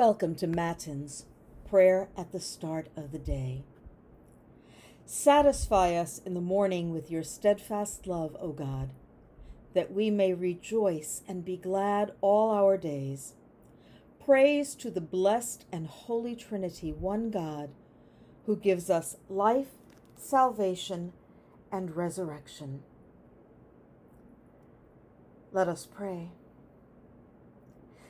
Welcome to Matins, prayer at the start of the day. Satisfy us in the morning with your steadfast love, O God, that we may rejoice and be glad all our days. Praise to the blessed and holy Trinity, one God, who gives us life, salvation, and resurrection. Let us pray.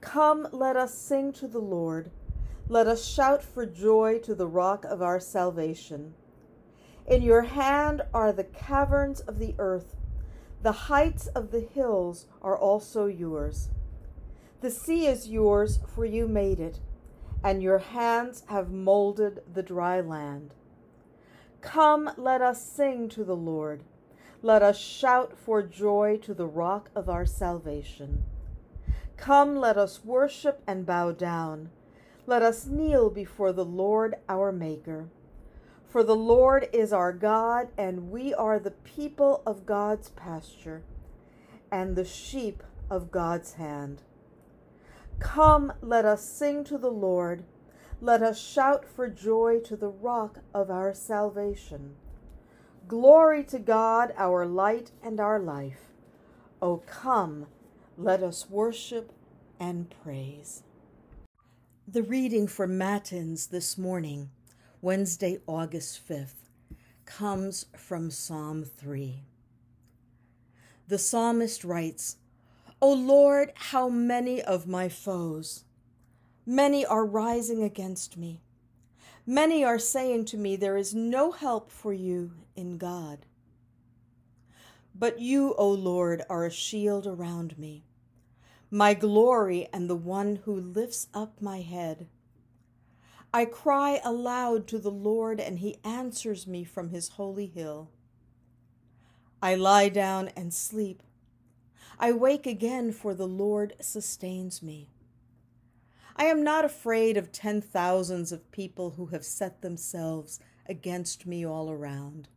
Come, let us sing to the Lord. Let us shout for joy to the rock of our salvation. In your hand are the caverns of the earth, the heights of the hills are also yours. The sea is yours, for you made it, and your hands have molded the dry land. Come, let us sing to the Lord. Let us shout for joy to the rock of our salvation. Come, let us worship and bow down. Let us kneel before the Lord our Maker. For the Lord is our God, and we are the people of God's pasture, and the sheep of God's hand. Come, let us sing to the Lord. Let us shout for joy to the rock of our salvation. Glory to God, our light and our life. O come, let us worship and praise. The reading for Matins this morning, Wednesday, August 5th, comes from Psalm 3. The psalmist writes, O Lord, how many of my foes! Many are rising against me. Many are saying to me, There is no help for you in God. But you, O Lord, are a shield around me my glory and the one who lifts up my head. I cry aloud to the Lord, and he answers me from his holy hill. I lie down and sleep. I wake again, for the Lord sustains me. I am not afraid of ten thousands of people who have set themselves against me all around.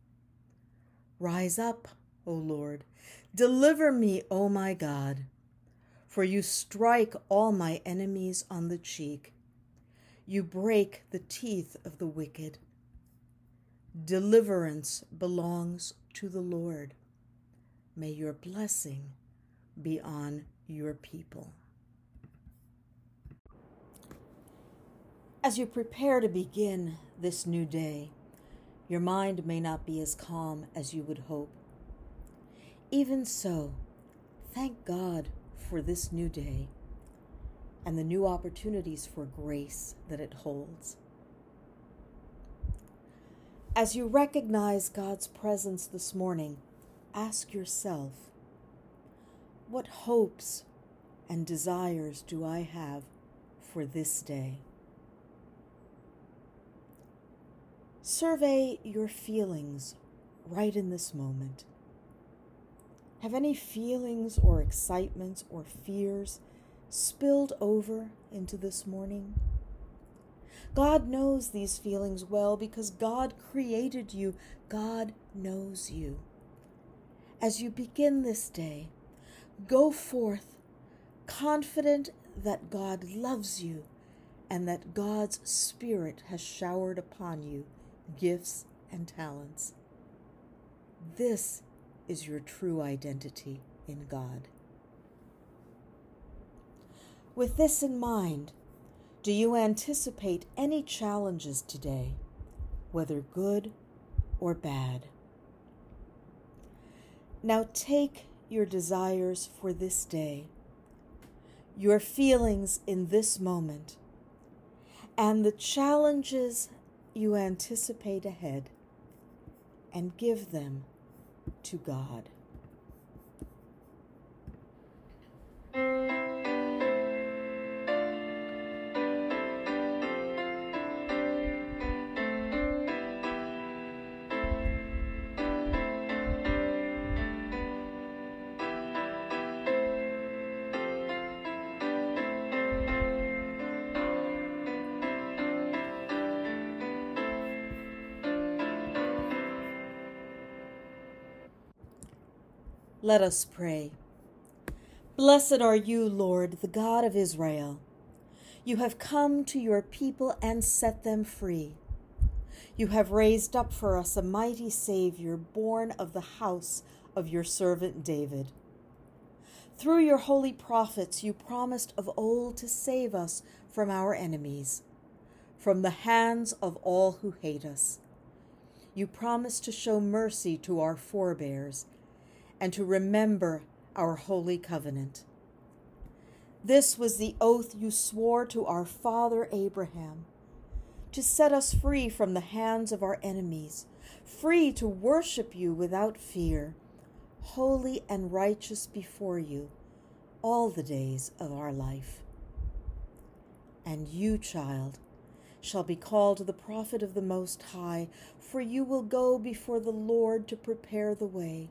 Rise up, O Lord. Deliver me, O my God for you strike all my enemies on the cheek. You break the teeth of the wicked. Deliverance belongs to the Lord. May your blessing be on your people. As you prepare to begin this new day, your mind may not be as calm as you would hope. Even so, thank God for this new day and the new opportunities for grace that it holds. As you recognize God's presence this morning, ask yourself what hopes and desires do I have for this day? Survey your feelings right in this moment. Have any feelings or excitements or fears spilled over into this morning? God knows these feelings well because God created you. God knows you. As you begin this day, go forth confident that God loves you and that God's Spirit has showered upon you gifts and talents. This is your true identity in God. With this in mind, do you anticipate any challenges today, whether good or bad? Now take your desires for this day, your feelings in this moment, and the challenges you anticipate ahead, and give them to God. Let us pray. Blessed are you, Lord, the God of Israel. You have come to your people and set them free. You have raised up for us a mighty Savior, born of the house of your servant David. Through your holy prophets, you promised of old to save us from our enemies, from the hands of all who hate us. You promised to show mercy to our forebears and to remember our holy covenant. This was the oath you swore to our father Abraham to set us free from the hands of our enemies, free to worship you without fear, holy and righteous before you all the days of our life. And you, child, shall be called the prophet of the Most High, for you will go before the Lord to prepare the way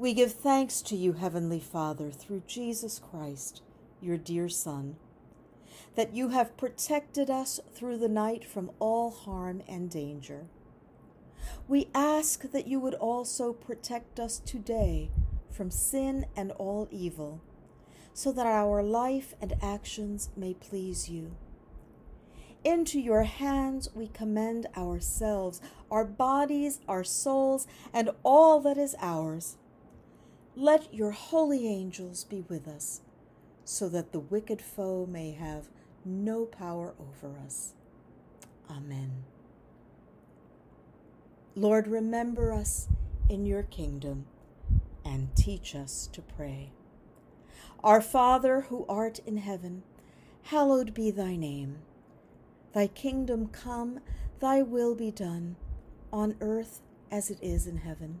We give thanks to you, Heavenly Father, through Jesus Christ, your dear Son, that you have protected us through the night from all harm and danger. We ask that you would also protect us today from sin and all evil, so that our life and actions may please you. Into your hands we commend ourselves, our bodies, our souls, and all that is ours let your holy angels be with us, so that the wicked foe may have no power over us. Amen. Lord, remember us in your kingdom and teach us to pray. Our Father who art in heaven, hallowed be thy name. Thy kingdom come, thy will be done, on earth as it is in heaven.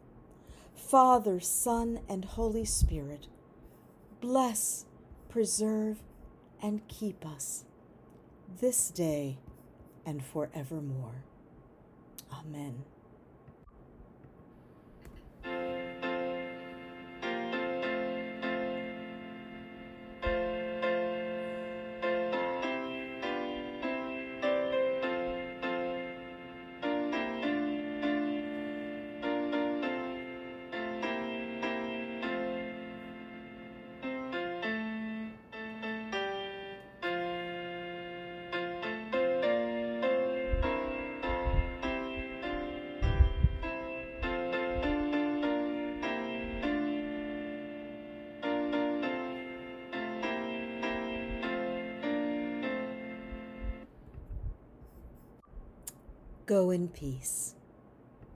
Father, Son, and Holy Spirit, bless, preserve, and keep us this day and forevermore. Amen. Go in peace.